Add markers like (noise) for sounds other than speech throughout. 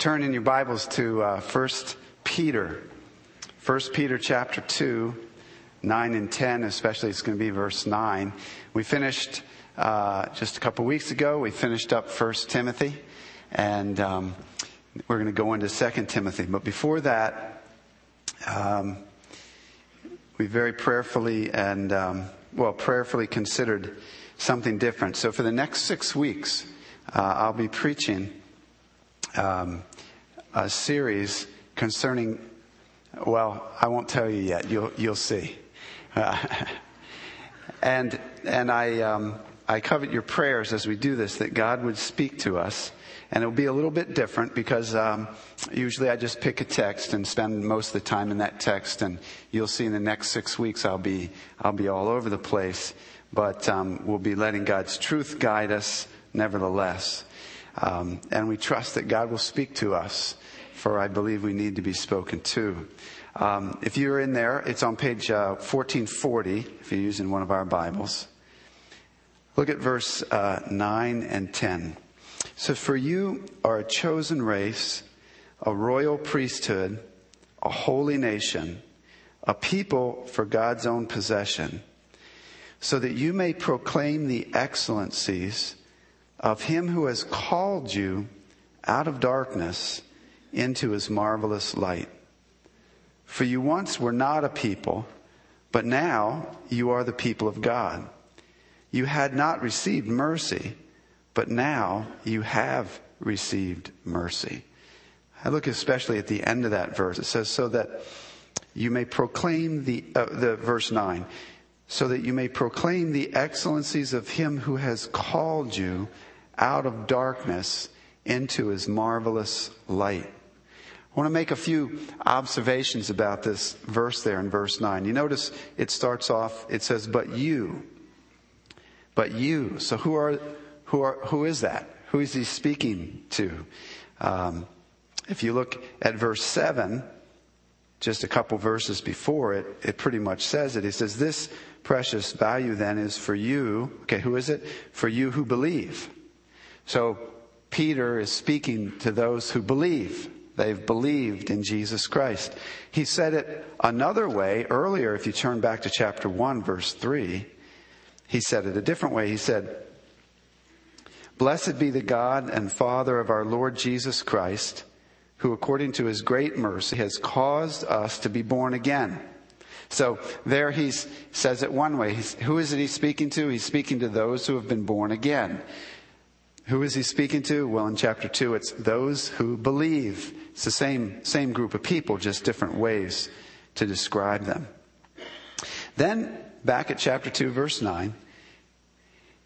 turn in your Bibles to uh, 1 Peter. 1 Peter chapter 2, 9 and 10, especially it's going to be verse 9. We finished uh, just a couple weeks ago, we finished up 1 Timothy, and um, we're going to go into 2 Timothy. But before that, um, we very prayerfully and, um, well, prayerfully considered something different. So for the next six weeks, uh, I'll be preaching um, a series concerning, well, I won't tell you yet. You'll, you'll see. Uh, (laughs) and, and I, um, I covet your prayers as we do this that God would speak to us. And it'll be a little bit different because um, usually I just pick a text and spend most of the time in that text. And you'll see in the next six weeks I'll be I'll be all over the place, but um, we'll be letting God's truth guide us nevertheless. Um, and we trust that God will speak to us, for I believe we need to be spoken to. Um, if you're in there, it's on page uh, 1440, if you're using one of our Bibles. Look at verse uh, 9 and 10. So, for you are a chosen race, a royal priesthood, a holy nation, a people for God's own possession, so that you may proclaim the excellencies of him who has called you out of darkness into his marvelous light. For you once were not a people, but now you are the people of God. You had not received mercy, but now you have received mercy. I look especially at the end of that verse. It says, so that you may proclaim the, uh, the verse 9, so that you may proclaim the excellencies of him who has called you out of darkness into his marvelous light. I want to make a few observations about this verse there in verse 9. You notice it starts off, it says, but you. But you. So who are, who are, who is that? Who is he speaking to? Um, if you look at verse 7, just a couple verses before it, it pretty much says it. He says, This precious value then is for you. Okay, who is it? For you who believe. So Peter is speaking to those who believe. They've believed in Jesus Christ. He said it another way earlier, if you turn back to chapter 1, verse 3. He said it a different way. He said, Blessed be the God and Father of our Lord Jesus Christ, who according to his great mercy has caused us to be born again. So there he says it one way. Who is it he's speaking to? He's speaking to those who have been born again. Who is he speaking to? Well, in chapter 2, it's those who believe. It's the same, same group of people, just different ways to describe them. Then, back at chapter 2, verse 9,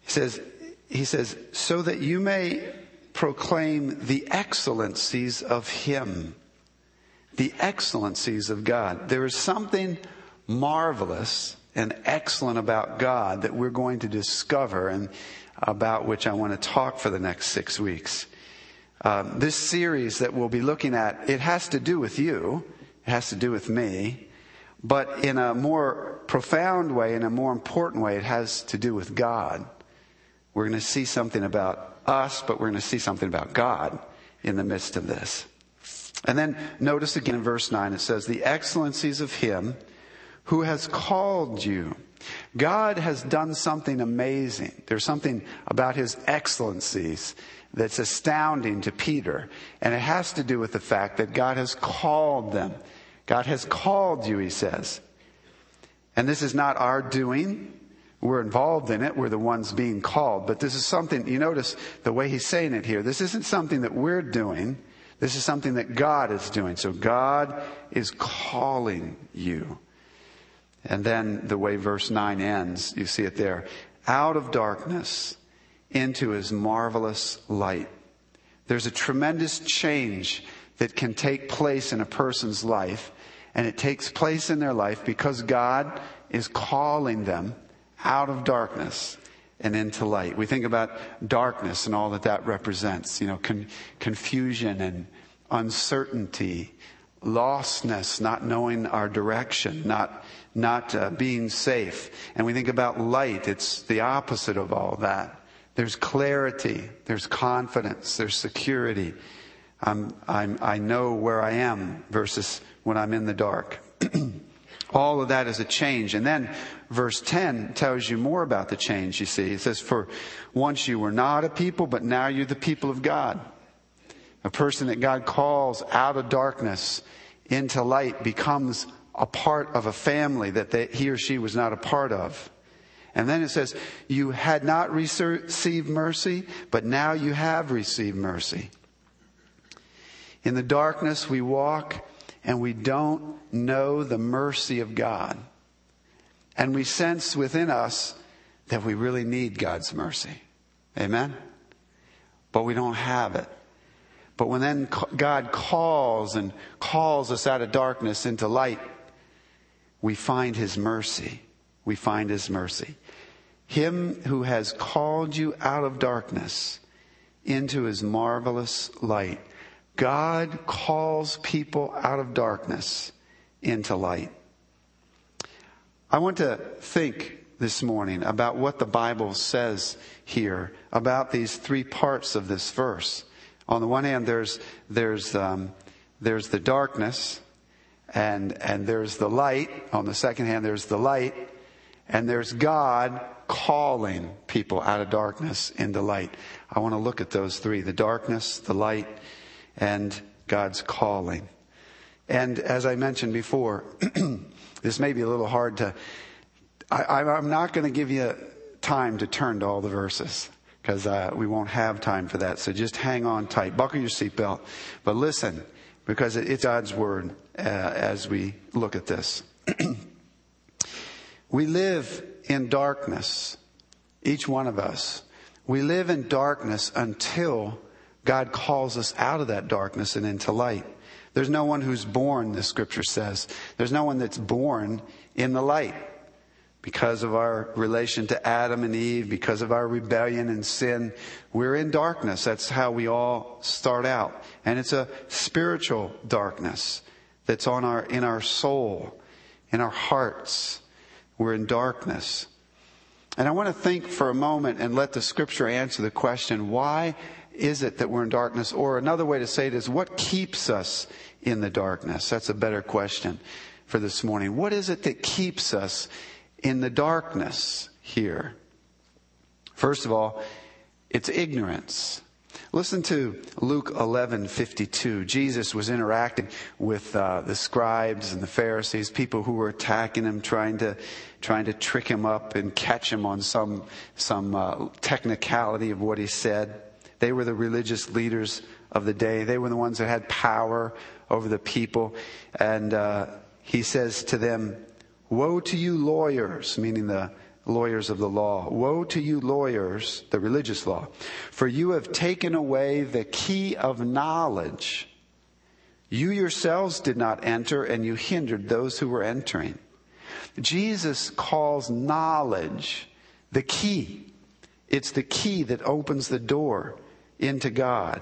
he says, he says, so that you may proclaim the excellencies of him. The excellencies of God. There is something marvelous and excellent about God that we're going to discover. And about which I want to talk for the next six weeks. Um, this series that we'll be looking at, it has to do with you, it has to do with me, but in a more profound way, in a more important way, it has to do with God. We're going to see something about us, but we're going to see something about God in the midst of this. And then notice again in verse 9, it says, The excellencies of Him who has called you God has done something amazing. There's something about his excellencies that's astounding to Peter. And it has to do with the fact that God has called them. God has called you, he says. And this is not our doing. We're involved in it. We're the ones being called. But this is something, you notice the way he's saying it here. This isn't something that we're doing. This is something that God is doing. So God is calling you. And then the way verse 9 ends, you see it there. Out of darkness into his marvelous light. There's a tremendous change that can take place in a person's life, and it takes place in their life because God is calling them out of darkness and into light. We think about darkness and all that that represents, you know, con- confusion and uncertainty, lostness, not knowing our direction, not not uh, being safe. And we think about light, it's the opposite of all that. There's clarity, there's confidence, there's security. I'm, I'm, I know where I am versus when I'm in the dark. (clears throat) All of that is a change. And then verse 10 tells you more about the change, you see. It says, For once you were not a people, but now you're the people of God. A person that God calls out of darkness into light becomes a part of a family that they, he or she was not a part of. And then it says, You had not received mercy, but now you have received mercy. In the darkness we walk and we don't know the mercy of God. And we sense within us that we really need God's mercy. Amen? But we don't have it. But when then God calls and calls us out of darkness into light, we find His mercy. We find His mercy. Him who has called you out of darkness into His marvelous light. God calls people out of darkness into light. I want to think this morning about what the Bible says here about these three parts of this verse. On the one hand, there's, there's, um, there's the darkness, and, and there's the light. On the second hand, there's the light, and there's God calling people out of darkness into light. I want to look at those three the darkness, the light, and God's calling. And as I mentioned before, (clears throat) this may be a little hard to, I, am not going to give you time to turn to all the verses because uh, we won't have time for that. So just hang on tight, buckle your seatbelt, but listen because it's God's word uh, as we look at this. (clears throat) we live in darkness, each one of us. We live in darkness until God calls us out of that darkness and into light. There's no one who's born, the scripture says. There's no one that's born in the light. Because of our relation to Adam and Eve, because of our rebellion and sin, we're in darkness. That's how we all start out. And it's a spiritual darkness that's on our, in our soul, in our hearts. We're in darkness. And I want to think for a moment and let the scripture answer the question, why is it that we're in darkness? Or another way to say it is, what keeps us in the darkness? That's a better question for this morning. What is it that keeps us in the darkness here? First of all, it's ignorance. Listen to Luke 11:52. Jesus was interacting with uh, the scribes and the Pharisees, people who were attacking him, trying to trying to trick him up and catch him on some some uh, technicality of what he said. They were the religious leaders of the day. They were the ones that had power over the people. And uh, he says to them, Woe to you, lawyers, meaning the lawyers of the law. Woe to you, lawyers, the religious law, for you have taken away the key of knowledge. You yourselves did not enter, and you hindered those who were entering. Jesus calls knowledge the key. It's the key that opens the door into God.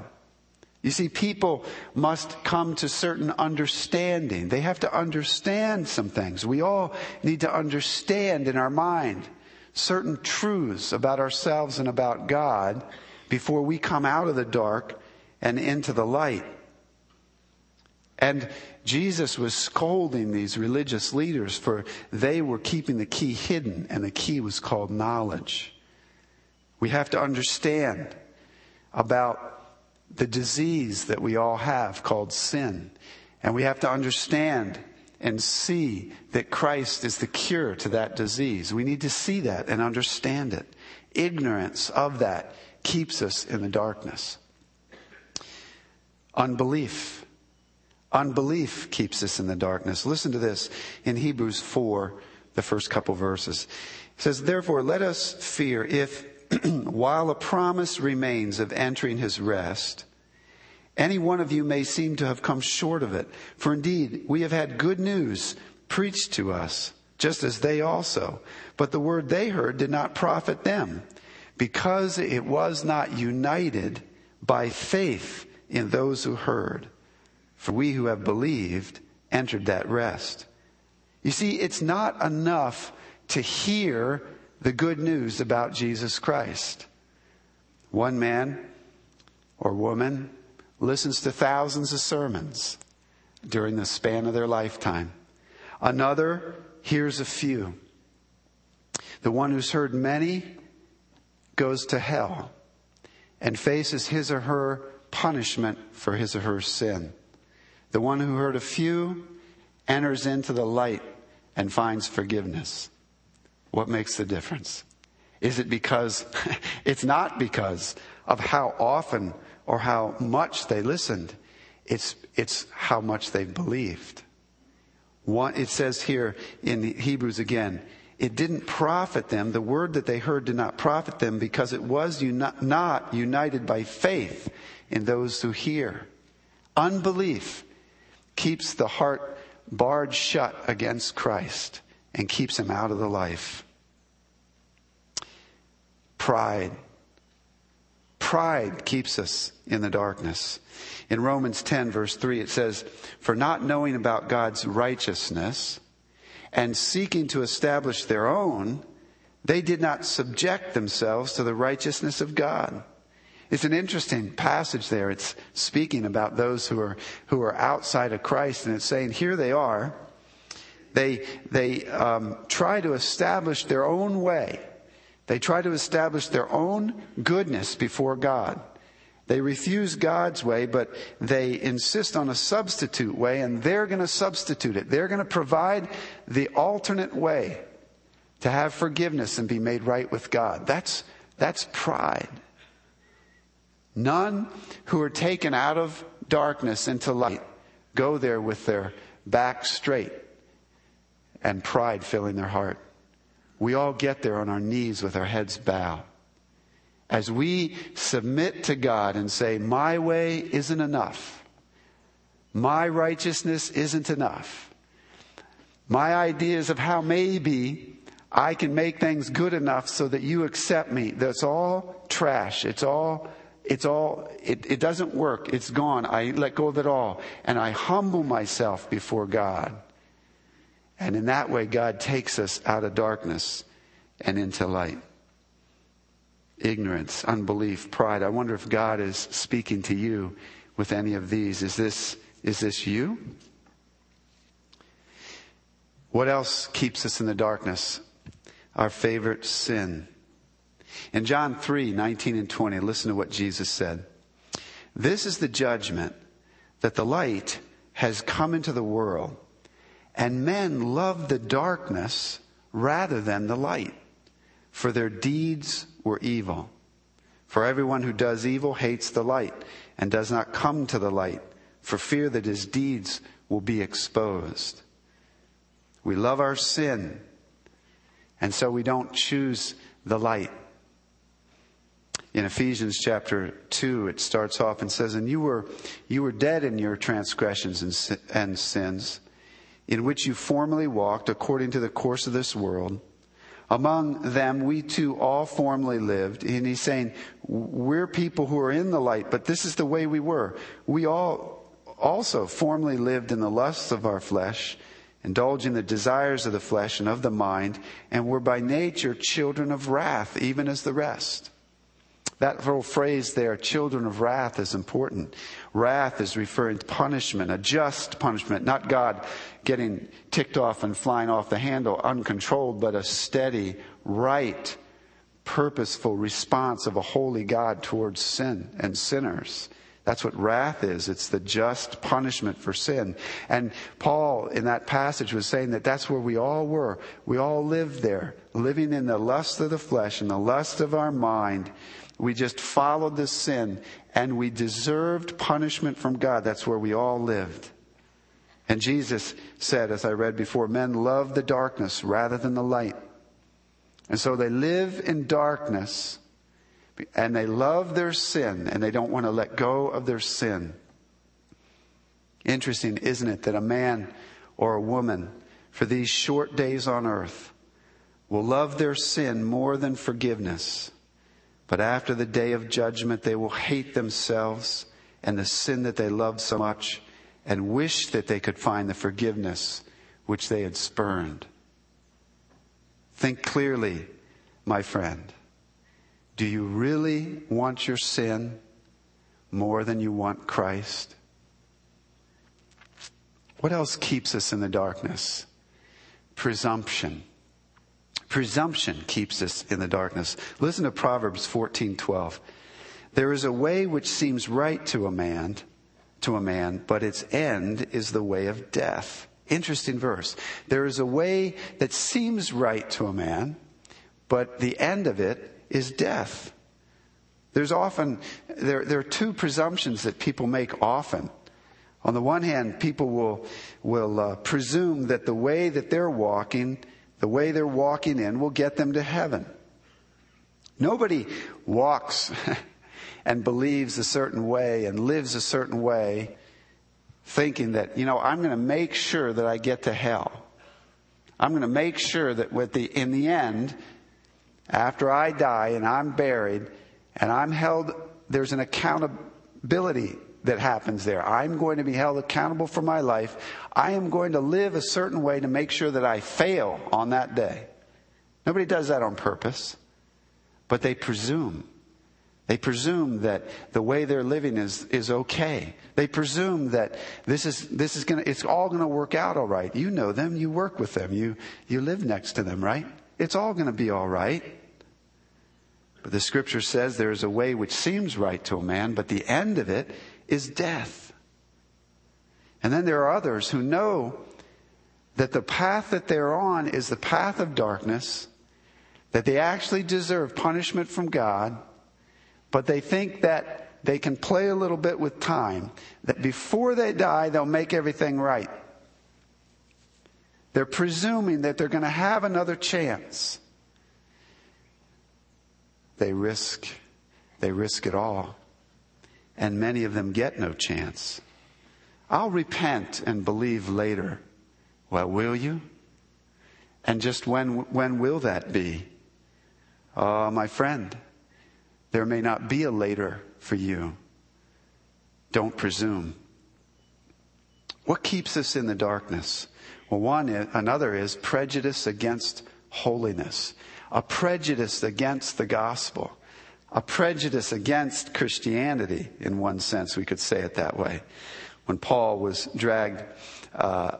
You see, people must come to certain understanding. They have to understand some things. We all need to understand in our mind certain truths about ourselves and about God before we come out of the dark and into the light. And Jesus was scolding these religious leaders for they were keeping the key hidden, and the key was called knowledge. We have to understand about the disease that we all have called sin. And we have to understand and see that Christ is the cure to that disease. We need to see that and understand it. Ignorance of that keeps us in the darkness. Unbelief. Unbelief keeps us in the darkness. Listen to this in Hebrews 4, the first couple verses. It says, Therefore, let us fear if (clears throat) while a promise remains of entering his rest, any one of you may seem to have come short of it. For indeed, we have had good news preached to us, just as they also. But the word they heard did not profit them, because it was not united by faith in those who heard. For we who have believed entered that rest. You see, it's not enough to hear the good news about Jesus Christ. One man or woman listens to thousands of sermons during the span of their lifetime. Another hears a few. The one who's heard many goes to hell and faces his or her punishment for his or her sin. The one who heard a few enters into the light and finds forgiveness. What makes the difference? Is it because, (laughs) it's not because of how often or how much they listened. It's, it's how much they believed. One, it says here in Hebrews again, it didn't profit them. The word that they heard did not profit them because it was uni- not united by faith in those who hear. Unbelief keeps the heart barred shut against Christ and keeps him out of the life. Pride. Pride keeps us in the darkness. In Romans 10, verse 3, it says, For not knowing about God's righteousness and seeking to establish their own, they did not subject themselves to the righteousness of God. It's an interesting passage there. It's speaking about those who are, who are outside of Christ, and it's saying, here they are. They, they um, try to establish their own way. They try to establish their own goodness before God. They refuse God's way, but they insist on a substitute way, and they're going to substitute it. They're going to provide the alternate way to have forgiveness and be made right with God. That's, that's pride. None who are taken out of darkness into light go there with their back straight and pride filling their heart. We all get there on our knees with our heads bowed as we submit to God and say, My way isn't enough, my righteousness isn't enough, my ideas of how maybe I can make things good enough so that you accept me, that's all trash. It's all. It's all, it, it doesn't work. It's gone. I let go of it all. And I humble myself before God. And in that way, God takes us out of darkness and into light ignorance, unbelief, pride. I wonder if God is speaking to you with any of these. Is this, is this you? What else keeps us in the darkness? Our favorite sin. In John 3, 19 and 20, listen to what Jesus said. This is the judgment that the light has come into the world, and men loved the darkness rather than the light, for their deeds were evil. For everyone who does evil hates the light and does not come to the light for fear that his deeds will be exposed. We love our sin, and so we don't choose the light. In Ephesians chapter 2, it starts off and says, And you were, you were dead in your transgressions and, and sins, in which you formerly walked according to the course of this world among them, we too all formerly lived. And he's saying, we're people who are in the light, but this is the way we were. We all also formerly lived in the lusts of our flesh, indulging the desires of the flesh and of the mind, and were by nature children of wrath, even as the rest. That little phrase there, children of wrath, is important. Wrath is referring to punishment, a just punishment, not God getting ticked off and flying off the handle uncontrolled, but a steady, right, purposeful response of a holy God towards sin and sinners. That's what wrath is. It's the just punishment for sin. And Paul in that passage was saying that that's where we all were. We all lived there, living in the lust of the flesh and the lust of our mind we just followed the sin and we deserved punishment from God. That's where we all lived. And Jesus said, as I read before, men love the darkness rather than the light. And so they live in darkness and they love their sin and they don't want to let go of their sin. Interesting, isn't it, that a man or a woman for these short days on earth will love their sin more than forgiveness but after the day of judgment, they will hate themselves and the sin that they loved so much and wish that they could find the forgiveness which they had spurned. Think clearly, my friend. Do you really want your sin more than you want Christ? What else keeps us in the darkness? Presumption. Presumption keeps us in the darkness. Listen to Proverbs 14:12. There is a way which seems right to a man, to a man, but its end is the way of death. Interesting verse. There is a way that seems right to a man, but the end of it is death. There's often, there, there are two presumptions that people make often. On the one hand, people will, will uh, presume that the way that they're walking, the way they're walking in, will get them to heaven. Nobody walks (laughs) and believes a certain way and lives a certain way thinking that, you know, I'm going to make sure that I get to hell. I'm going to make sure that with the, in the end, after I die and I'm buried and I'm held, there's an accountability that happens there. I'm going to be held accountable for my life. I am going to live a certain way to make sure that I fail on that day. Nobody does that on purpose, but they presume. They presume that the way they're living is, is okay. They presume that this is, this is gonna, it's all gonna work out all right. You know them, you work with them, you, you live next to them, right? It's all gonna be all right. But the scripture says there is a way which seems right to a man, but the end of it is death. And then there are others who know that the path that they're on is the path of darkness, that they actually deserve punishment from God, but they think that they can play a little bit with time, that before they die, they'll make everything right. They're presuming that they're going to have another chance. They risk, they risk it all and many of them get no chance. I'll repent and believe later. Well, will you? And just when, when will that be? Oh, my friend, there may not be a later for you. Don't presume. What keeps us in the darkness? Well, one, another is prejudice against holiness, a prejudice against the gospel a prejudice against Christianity, in one sense, we could say it that way. When Paul was dragged uh,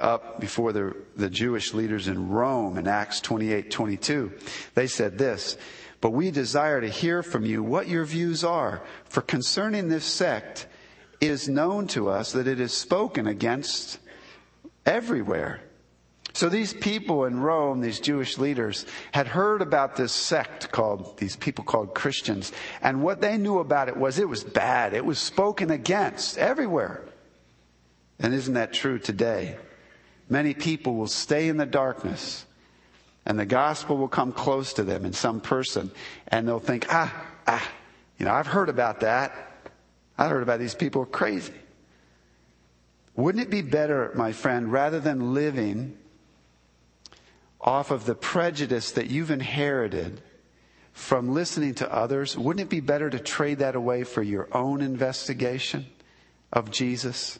up before the, the Jewish leaders in Rome in Acts 28 22, they said this, But we desire to hear from you what your views are, for concerning this sect, it is known to us that it is spoken against everywhere so these people in Rome, these Jewish leaders, had heard about this sect called, these people called Christians. And what they knew about it was it was bad. It was spoken against everywhere. And isn't that true today? Many people will stay in the darkness and the gospel will come close to them in some person and they'll think, ah, ah, you know, I've heard about that. I heard about these people are crazy. Wouldn't it be better, my friend, rather than living off of the prejudice that you've inherited from listening to others, wouldn't it be better to trade that away for your own investigation of Jesus?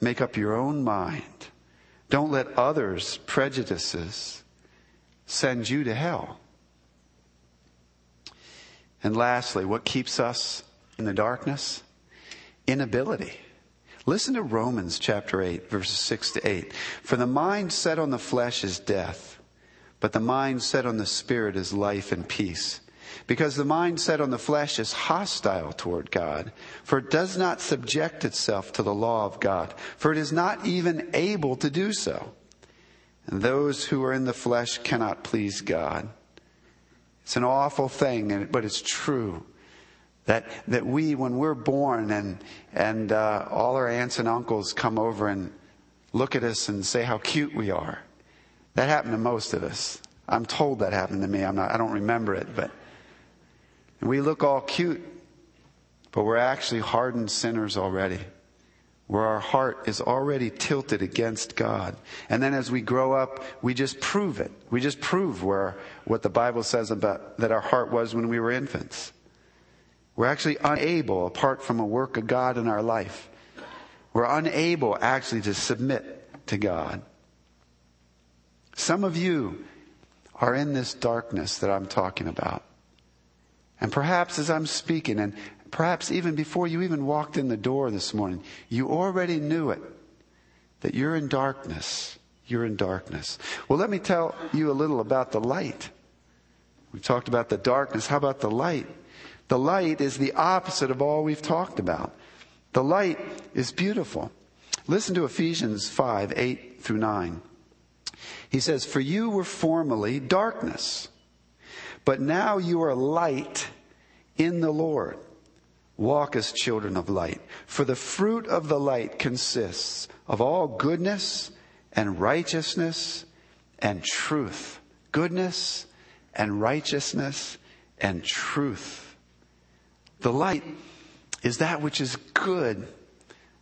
Make up your own mind. Don't let others' prejudices send you to hell. And lastly, what keeps us in the darkness? Inability. Listen to Romans chapter 8, verses 6 to 8. For the mind set on the flesh is death, but the mind set on the spirit is life and peace. Because the mind set on the flesh is hostile toward God, for it does not subject itself to the law of God, for it is not even able to do so. And those who are in the flesh cannot please God. It's an awful thing, but it's true. That, that we, when we're born and, and uh, all our aunts and uncles come over and look at us and say how cute we are, that happened to most of us. I'm told that happened to me. I'm not, I don't remember it, but we look all cute, but we're actually hardened sinners already where our heart is already tilted against God. And then as we grow up, we just prove it. We just prove where what the Bible says about that our heart was when we were infants. We're actually unable, apart from a work of God in our life, we're unable actually to submit to God. Some of you are in this darkness that I'm talking about. And perhaps as I'm speaking, and perhaps even before you even walked in the door this morning, you already knew it that you're in darkness. You're in darkness. Well, let me tell you a little about the light. We've talked about the darkness. How about the light? The light is the opposite of all we've talked about. The light is beautiful. Listen to Ephesians 5 8 through 9. He says, For you were formerly darkness, but now you are light in the Lord. Walk as children of light. For the fruit of the light consists of all goodness and righteousness and truth. Goodness and righteousness and truth. The light is that which is good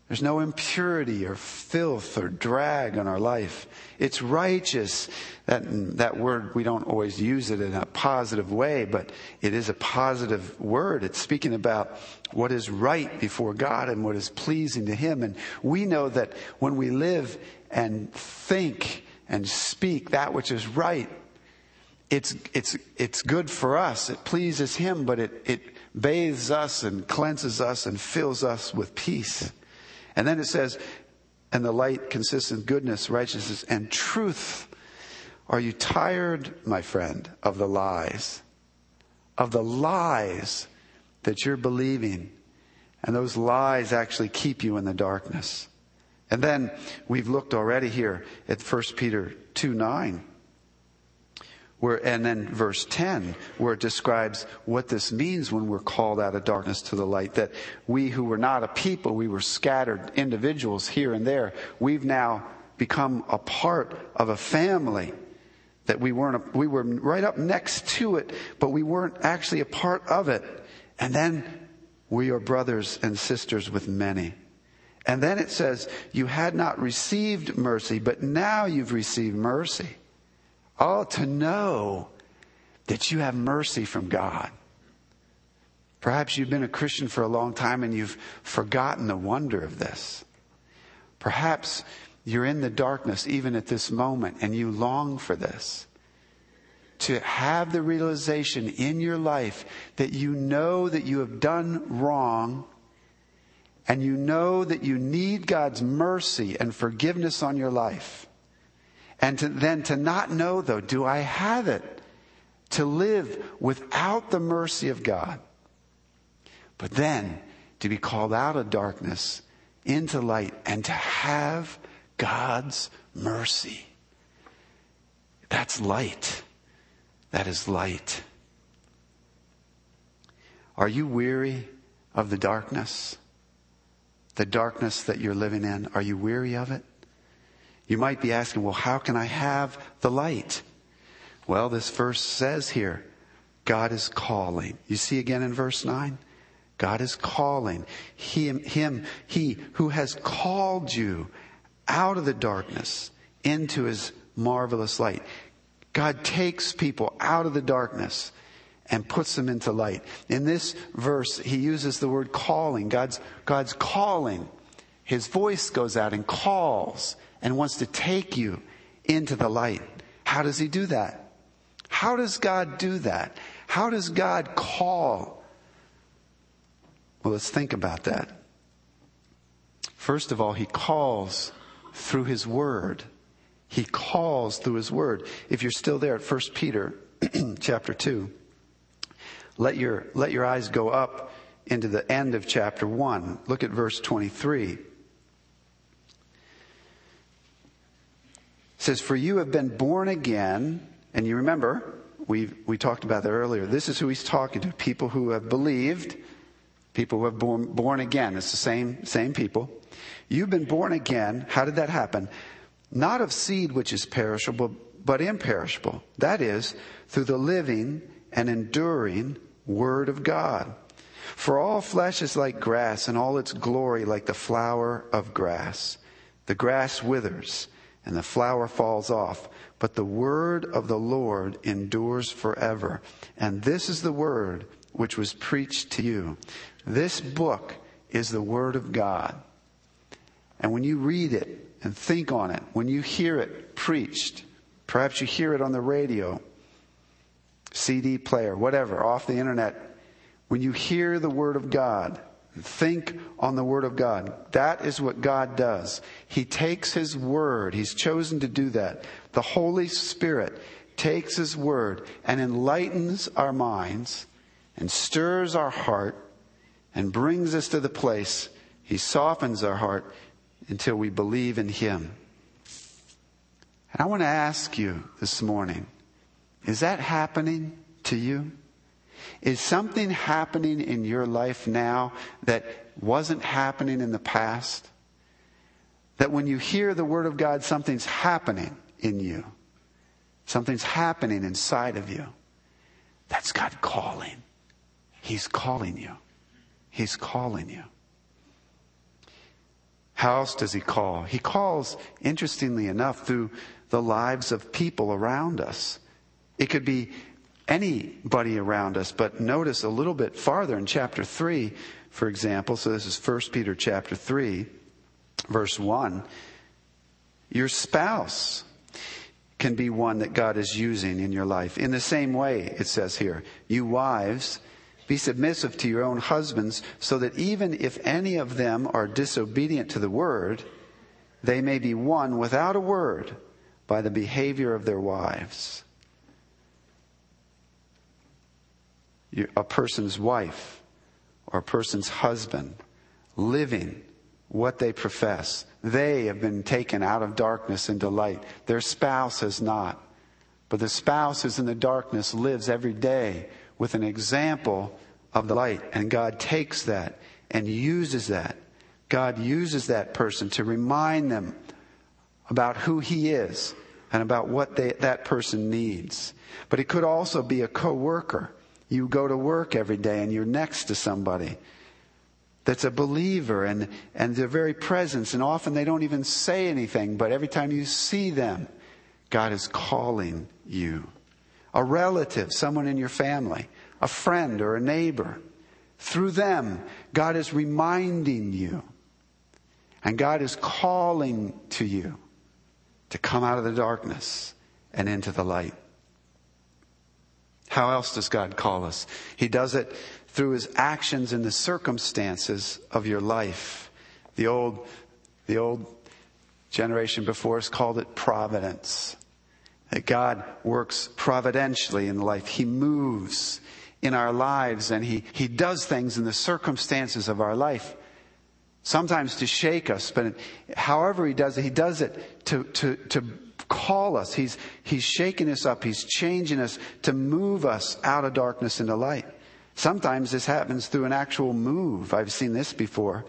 there's no impurity or filth or drag on our life. It's righteous. That, that word, we don't always use it in a positive way, but it is a positive word. It's speaking about what is right before God and what is pleasing to Him. And we know that when we live and think and speak that which is right, it's, it's, it's good for us. It pleases Him, but it, it bathes us and cleanses us and fills us with peace. And then it says, and the light consists in goodness, righteousness, and truth. Are you tired, my friend, of the lies? Of the lies that you're believing. And those lies actually keep you in the darkness. And then we've looked already here at 1 Peter 2 9. Where, and then verse 10, where it describes what this means when we're called out of darkness to the light. That we who were not a people, we were scattered individuals here and there. We've now become a part of a family. That we weren't, a, we were right up next to it, but we weren't actually a part of it. And then we are brothers and sisters with many. And then it says, you had not received mercy, but now you've received mercy. Oh, to know that you have mercy from God. Perhaps you've been a Christian for a long time and you've forgotten the wonder of this. Perhaps you're in the darkness even at this moment and you long for this. To have the realization in your life that you know that you have done wrong and you know that you need God's mercy and forgiveness on your life. And to, then to not know, though, do I have it? To live without the mercy of God. But then to be called out of darkness into light and to have God's mercy. That's light. That is light. Are you weary of the darkness? The darkness that you're living in, are you weary of it? You might be asking, well, how can I have the light? Well, this verse says here, God is calling. You see again in verse 9? God is calling. Him, him, he who has called you out of the darkness into his marvelous light. God takes people out of the darkness and puts them into light. In this verse, he uses the word calling. God's, God's calling. His voice goes out and calls and wants to take you into the light. How does he do that? How does God do that? How does God call? Well, let's think about that. First of all, he calls through his word. He calls through his word. If you're still there at 1 Peter (clears throat) chapter 2, let your, let your eyes go up into the end of chapter 1. Look at verse 23. Says, For you have been born again. And you remember, we we talked about that earlier. This is who he's talking to people who have believed, people who have born, born again. It's the same, same people. You've been born again. How did that happen? Not of seed which is perishable, but imperishable. That is, through the living and enduring Word of God. For all flesh is like grass, and all its glory like the flower of grass. The grass withers and the flower falls off. But the word of the Lord endures forever. And this is the word which was preached to you. This book is the word of God. And when you read it and think on it, when you hear it preached, perhaps you hear it on the radio, CD player, whatever, off the internet, When you hear the Word of God, think on the Word of God. That is what God does. He takes His Word, He's chosen to do that. The Holy Spirit takes His Word and enlightens our minds and stirs our heart and brings us to the place He softens our heart until we believe in Him. And I want to ask you this morning is that happening to you? Is something happening in your life now that wasn't happening in the past? That when you hear the Word of God, something's happening in you. Something's happening inside of you. That's God calling. He's calling you. He's calling you. How else does He call? He calls, interestingly enough, through the lives of people around us. It could be anybody around us, but notice a little bit farther in chapter 3, for example. So this is 1 Peter chapter 3, verse 1. Your spouse can be one that God is using in your life. In the same way, it says here, you wives, be submissive to your own husbands, so that even if any of them are disobedient to the word, they may be won without a word by the behavior of their wives. A person's wife or a person's husband living what they profess. They have been taken out of darkness into light. Their spouse has not. But the spouse who's in the darkness lives every day with an example of the light. And God takes that and uses that. God uses that person to remind them about who He is and about what they, that person needs. But it could also be a coworker you go to work every day and you're next to somebody that's a believer and, and their very presence, and often they don't even say anything, but every time you see them, God is calling you. A relative, someone in your family, a friend or a neighbor. Through them, God is reminding you. And God is calling to you to come out of the darkness and into the light. How else does God call us? He does it through his actions in the circumstances of your life. The old, the old generation before us called it providence. That God works providentially in life. He moves in our lives and he, he does things in the circumstances of our life. Sometimes to shake us, but however he does it, he does it to, to, to call us. He's, he's shaking us up. He's changing us to move us out of darkness into light. Sometimes this happens through an actual move. I've seen this before.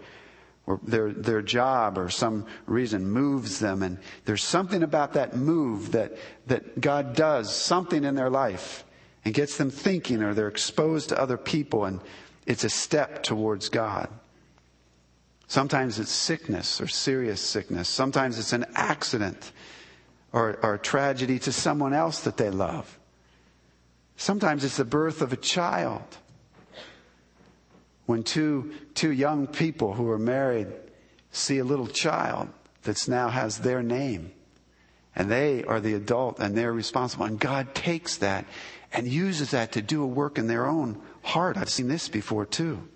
Where their, their job or some reason moves them and there's something about that move that, that God does something in their life and gets them thinking or they're exposed to other people and it's a step towards God. Sometimes it's sickness or serious sickness. Sometimes it's an accident or, or a tragedy to someone else that they love. Sometimes it's the birth of a child. When two, two young people who are married see a little child that now has their name, and they are the adult and they're responsible, and God takes that and uses that to do a work in their own heart. I've seen this before too.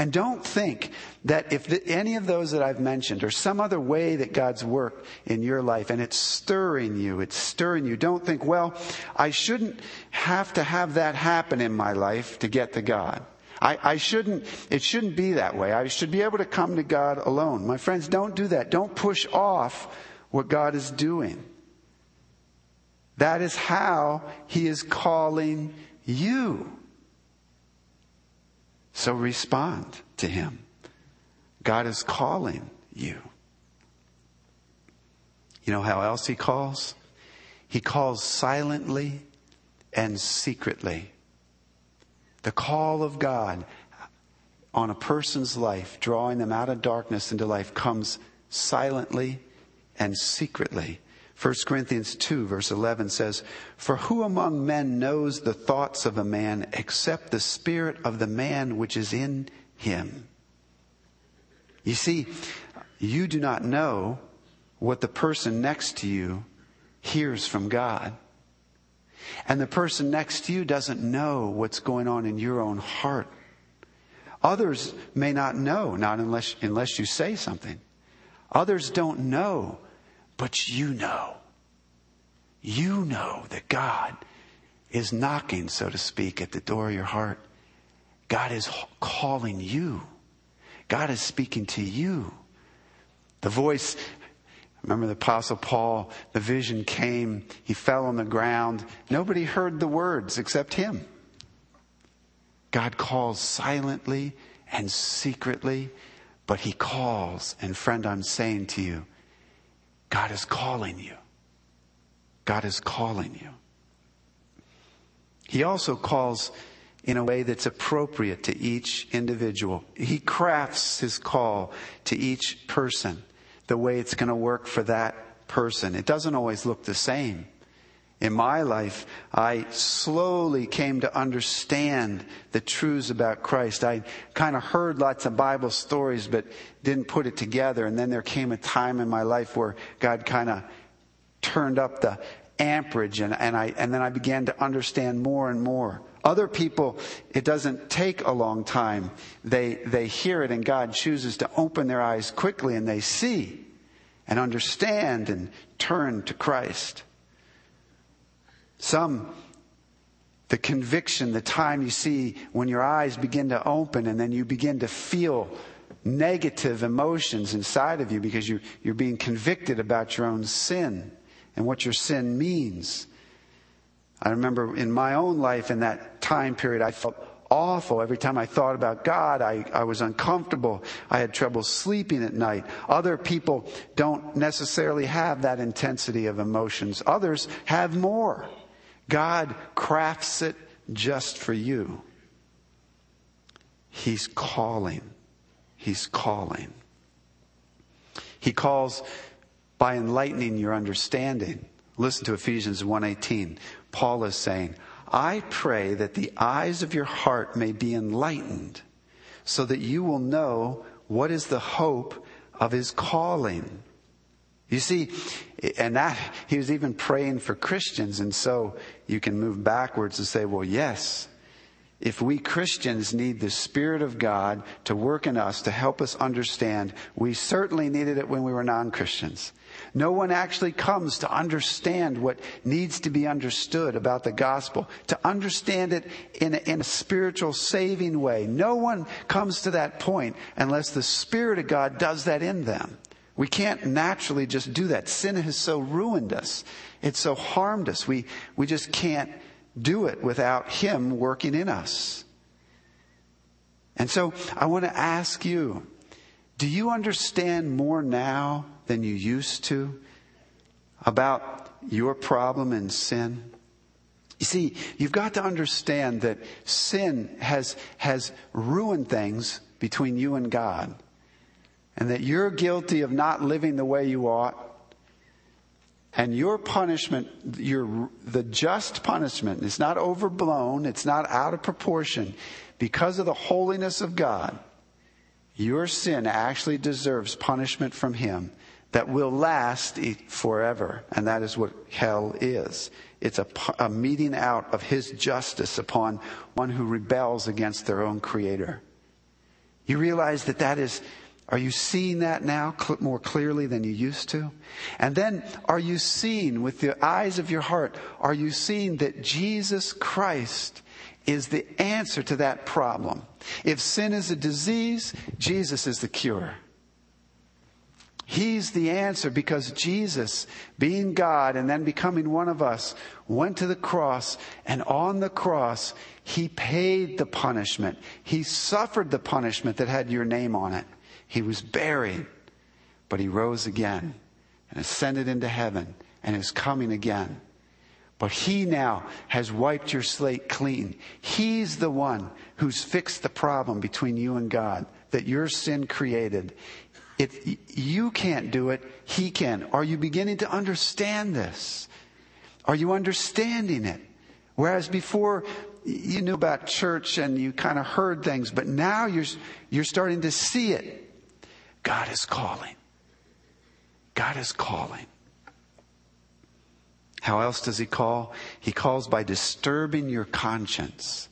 And don't think that if the, any of those that I've mentioned or some other way that God's worked in your life and it's stirring you, it's stirring you, don't think, well, I shouldn't have to have that happen in my life to get to God. I, I shouldn't, it shouldn't be that way. I should be able to come to God alone. My friends, don't do that. Don't push off what God is doing. That is how He is calling you. So respond to Him. God is calling you. You know how else He calls? He calls silently and secretly. The call of God on a person's life, drawing them out of darkness into life, comes silently and secretly. 1 Corinthians 2 verse 11 says, For who among men knows the thoughts of a man except the spirit of the man which is in him? You see, you do not know what the person next to you hears from God. And the person next to you doesn't know what's going on in your own heart. Others may not know, not unless, unless you say something. Others don't know, but you know. You know that God is knocking, so to speak, at the door of your heart. God is calling you. God is speaking to you. The voice, remember the apostle Paul, the vision came, he fell on the ground. Nobody heard the words except him. God calls silently and secretly, but he calls. And friend, I'm saying to you, God is calling you. God is calling you. He also calls in a way that's appropriate to each individual. He crafts his call to each person the way it's going to work for that person. It doesn't always look the same. In my life, I slowly came to understand the truths about Christ. I kind of heard lots of Bible stories, but didn't put it together. And then there came a time in my life where God kind of turned up the amperage and, and I, and then I began to understand more and more. Other people, it doesn't take a long time. They, they hear it and God chooses to open their eyes quickly and they see and understand and turn to Christ. Some, the conviction, the time you see when your eyes begin to open and then you begin to feel negative emotions inside of you because you, you're being convicted about your own sin and what your sin means. I remember in my own life in that time period, I felt awful. Every time I thought about God, I, I was uncomfortable. I had trouble sleeping at night. Other people don't necessarily have that intensity of emotions. Others have more. God crafts it just for you. He's calling. He's calling. He calls by enlightening your understanding. Listen to Ephesians 1:18. Paul is saying, "I pray that the eyes of your heart may be enlightened, so that you will know what is the hope of his calling." You see, and that he was even praying for Christians, and so you can move backwards and say, well, yes, if we Christians need the Spirit of God to work in us to help us understand, we certainly needed it when we were non Christians. No one actually comes to understand what needs to be understood about the gospel, to understand it in a, in a spiritual saving way. No one comes to that point unless the Spirit of God does that in them. We can't naturally just do that. Sin has so ruined us. It's so harmed us. We, we just can't do it without Him working in us. And so I want to ask you, do you understand more now than you used to about your problem and sin? You see, you've got to understand that sin has, has ruined things between you and God. And that you're guilty of not living the way you ought. And your punishment, your, the just punishment, is not overblown, it's not out of proportion. Because of the holiness of God, your sin actually deserves punishment from Him that will last forever. And that is what hell is. It's a, a, meting out of his justice upon one who rebels against their own creator. You realize that that is, are you seeing that now more clearly than you used to? And then are you seeing with the eyes of your heart, are you seeing that Jesus Christ is the answer to that problem? If sin is a disease, Jesus is the cure. He's the answer because Jesus, being God and then becoming one of us, went to the cross and on the cross, He paid the punishment. He suffered the punishment that had your name on it. He was buried, but He rose again and ascended into heaven and is coming again. But He now has wiped your slate clean. He's the one who's fixed the problem between you and God that your sin created. If you can't do it, He can. Are you beginning to understand this? Are you understanding it? Whereas before, you knew about church and you kind of heard things, but now you're, you're starting to see it. God is calling. God is calling. How else does he call? He calls by disturbing your conscience.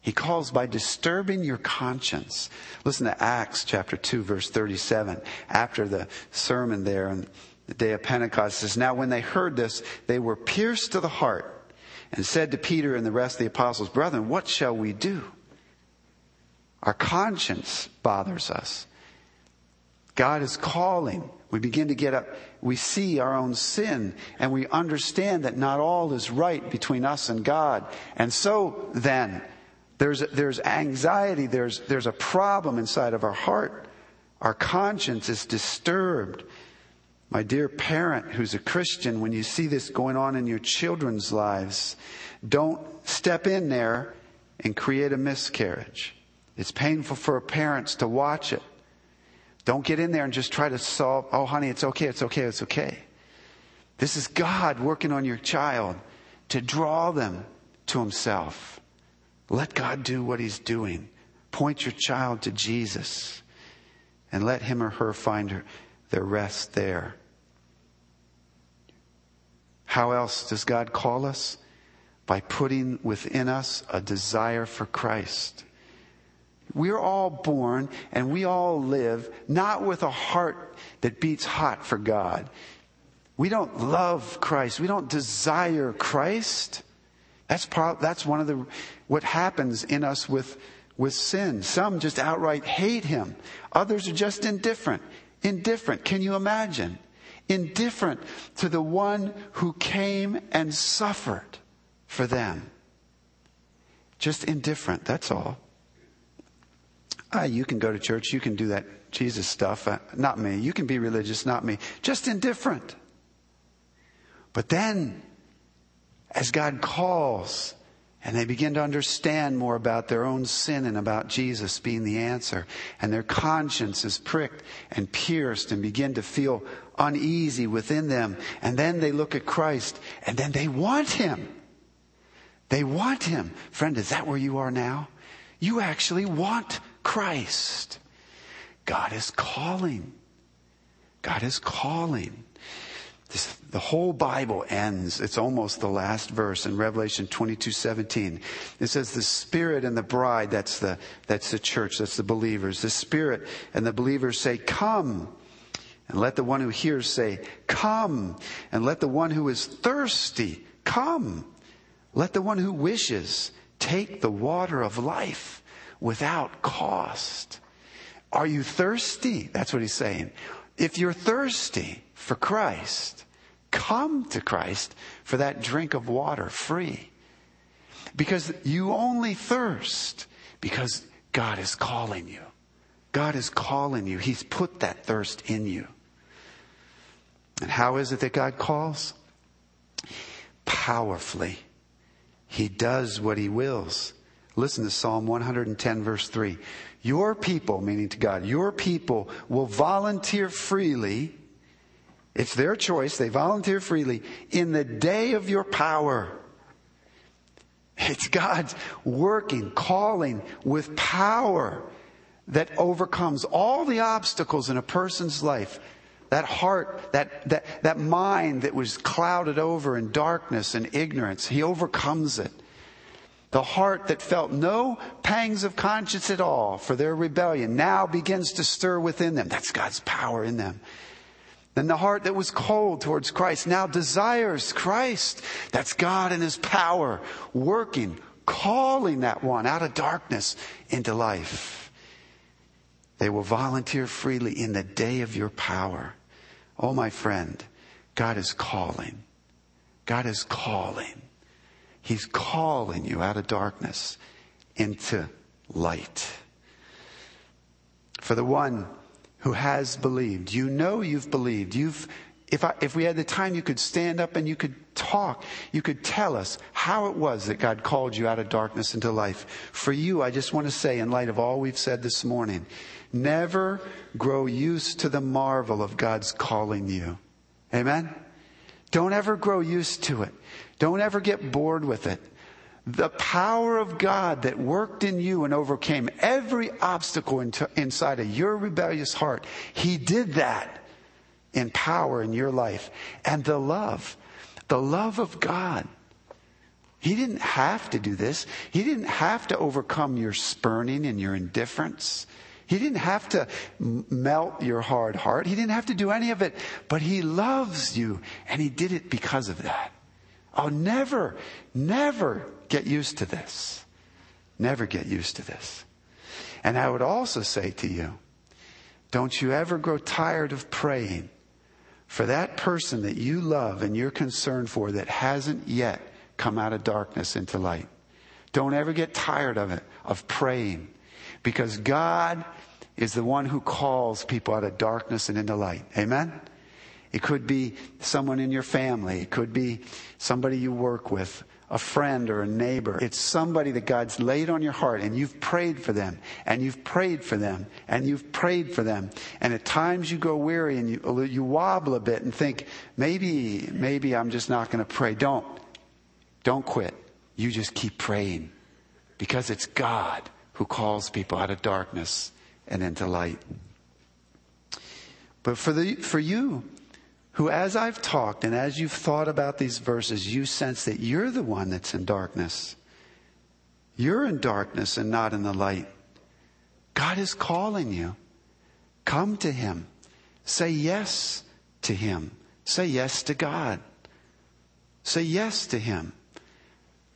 He calls by disturbing your conscience. Listen to Acts chapter 2 verse 37. After the sermon there on the day of Pentecost says, Now when they heard this, they were pierced to the heart and said to Peter and the rest of the apostles, Brethren, what shall we do? Our conscience bothers us. God is calling. We begin to get up. We see our own sin and we understand that not all is right between us and God. And so then, there's, there's anxiety, there's, there's a problem inside of our heart. Our conscience is disturbed. My dear parent who's a Christian, when you see this going on in your children's lives, don't step in there and create a miscarriage. It's painful for parents to watch it. Don't get in there and just try to solve, oh, honey, it's okay, it's okay, it's okay. This is God working on your child to draw them to Himself. Let God do what He's doing. Point your child to Jesus and let him or her find her, their rest there. How else does God call us? By putting within us a desire for Christ. We're all born and we all live not with a heart that beats hot for God. We don't love Christ. We don't desire Christ. That's part, that's one of the, what happens in us with, with sin. Some just outright hate him. Others are just indifferent. Indifferent. Can you imagine? Indifferent to the one who came and suffered for them. Just indifferent. That's all. Ah, you can go to church. You can do that Jesus stuff. Uh, not me. You can be religious. Not me. Just indifferent. But then as God calls and they begin to understand more about their own sin and about Jesus being the answer, and their conscience is pricked and pierced and begin to feel uneasy within them, and then they look at Christ and then they want Him. They want Him. Friend, is that where you are now? You actually want Christ. God is calling. God is calling. This, the whole Bible ends. It's almost the last verse in Revelation 22, 17. It says the Spirit and the bride, that's the, that's the church, that's the believers. The Spirit and the believers say, come. And let the one who hears say, come. And let the one who is thirsty come. Let the one who wishes take the water of life without cost. Are you thirsty? That's what he's saying. If you're thirsty for Christ, come to Christ for that drink of water free. Because you only thirst because God is calling you. God is calling you. He's put that thirst in you. And how is it that God calls? Powerfully. He does what he wills. Listen to Psalm 110 verse 3. Your people, meaning to God, your people will volunteer freely it's their choice. They volunteer freely in the day of your power. It's God's working, calling with power that overcomes all the obstacles in a person's life. That heart, that, that, that mind that was clouded over in darkness and ignorance, He overcomes it. The heart that felt no pangs of conscience at all for their rebellion now begins to stir within them. That's God's power in them. Then the heart that was cold towards Christ now desires Christ. That's God and His power working, calling that one out of darkness into life. They will volunteer freely in the day of your power. Oh, my friend, God is calling. God is calling. He's calling you out of darkness into light. For the one who has believed. You know you've believed. You've, if, I, if we had the time, you could stand up and you could talk. You could tell us how it was that God called you out of darkness into life. For you, I just want to say, in light of all we've said this morning, never grow used to the marvel of God's calling you. Amen? Don't ever grow used to it. Don't ever get bored with it the power of God that worked in you and overcame every obstacle inside of your rebellious heart, He did that in power in your life. And the love The love of God. He didn't have to do this. He didn't have to overcome your spurning and your indifference. He didn't have to melt your hard heart. He didn't have to do any of it, but He loves you and He did it because of that. Oh, never, never get used to this. Never get used to this. And I would also say to you, don't you ever grow tired of praying for that person that you love and you're concerned for that hasn't yet come out of darkness into light. Don't ever get tired of it, of praying, because God is the one who calls people out of darkness and into light. Amen? It could be someone in your family. It could be somebody you work with, a friend or a neighbor. It's somebody that God's laid on your heart and you've prayed for them and you've prayed for them and you've prayed for them. And at times you go weary and you, you wobble a bit and think, maybe, maybe I'm just not going to pray. Don't. Don't quit. You just keep praying because it's God who calls people out of darkness and into light. But for the, for you, who as I've talked and as you've thought about these verses, you sense that you're the one that's in darkness. You're in darkness and not in the light. God is calling you. Come to Him. Say yes to Him. Say yes to God. Say yes to Him.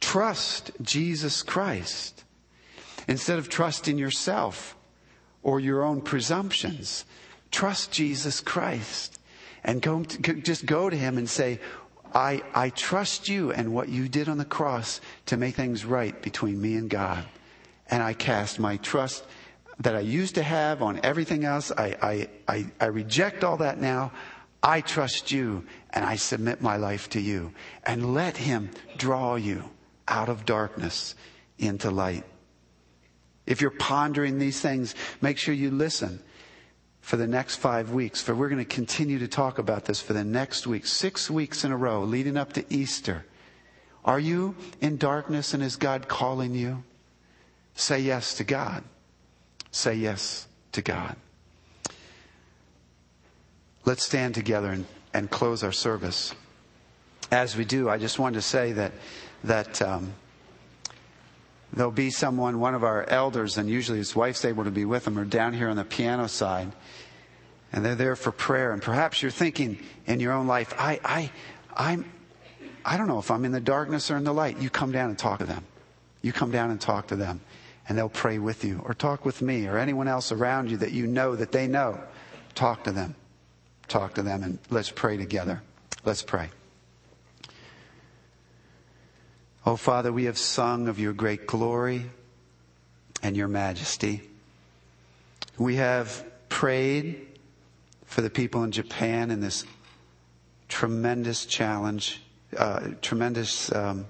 Trust Jesus Christ instead of trusting yourself or your own presumptions. Trust Jesus Christ and go just go to him and say, I, I trust you and what you did on the cross to make things right between me and God. And I cast my trust that I used to have on everything else. I, I, I, I reject all that now. I trust you and I submit my life to you. And let him draw you out of darkness into light. If you're pondering these things, make sure you listen for the next five weeks, for we're going to continue to talk about this for the next week, six weeks in a row, leading up to Easter. Are you in darkness and is God calling you? Say yes to God. Say yes to God. Let's stand together and, and close our service. As we do, I just wanted to say that that um, there'll be someone, one of our elders, and usually his wife's able to be with him, or down here on the piano side, and they're there for prayer. And perhaps you're thinking in your own life, I, I, I'm, I don't know if I'm in the darkness or in the light. You come down and talk to them. You come down and talk to them, and they'll pray with you, or talk with me, or anyone else around you that you know that they know. Talk to them. Talk to them, and let's pray together. Let's pray. Oh, Father, we have sung of your great glory and your majesty. We have prayed for the people in Japan in this tremendous challenge, uh, tremendous um,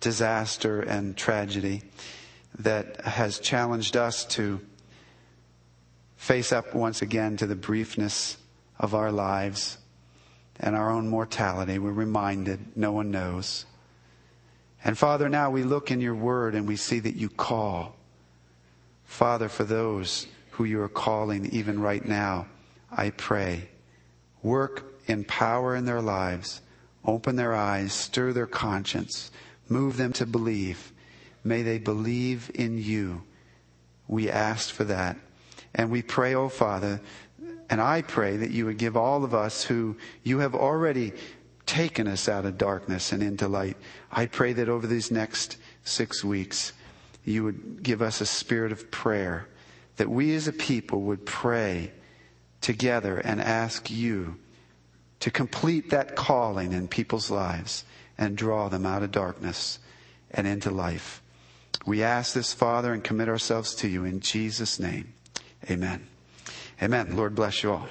disaster and tragedy that has challenged us to face up once again to the briefness of our lives and our own mortality. We're reminded no one knows. And Father, now we look in your word and we see that you call. Father, for those who you are calling even right now, I pray, work in power in their lives, open their eyes, stir their conscience, move them to believe. May they believe in you. We ask for that. And we pray, oh Father, and I pray that you would give all of us who you have already taken us out of darkness and into light. I pray that over these next six weeks, you would give us a spirit of prayer, that we as a people would pray together and ask you to complete that calling in people's lives and draw them out of darkness and into life. We ask this, Father, and commit ourselves to you in Jesus' name. Amen. Amen. Lord bless you all.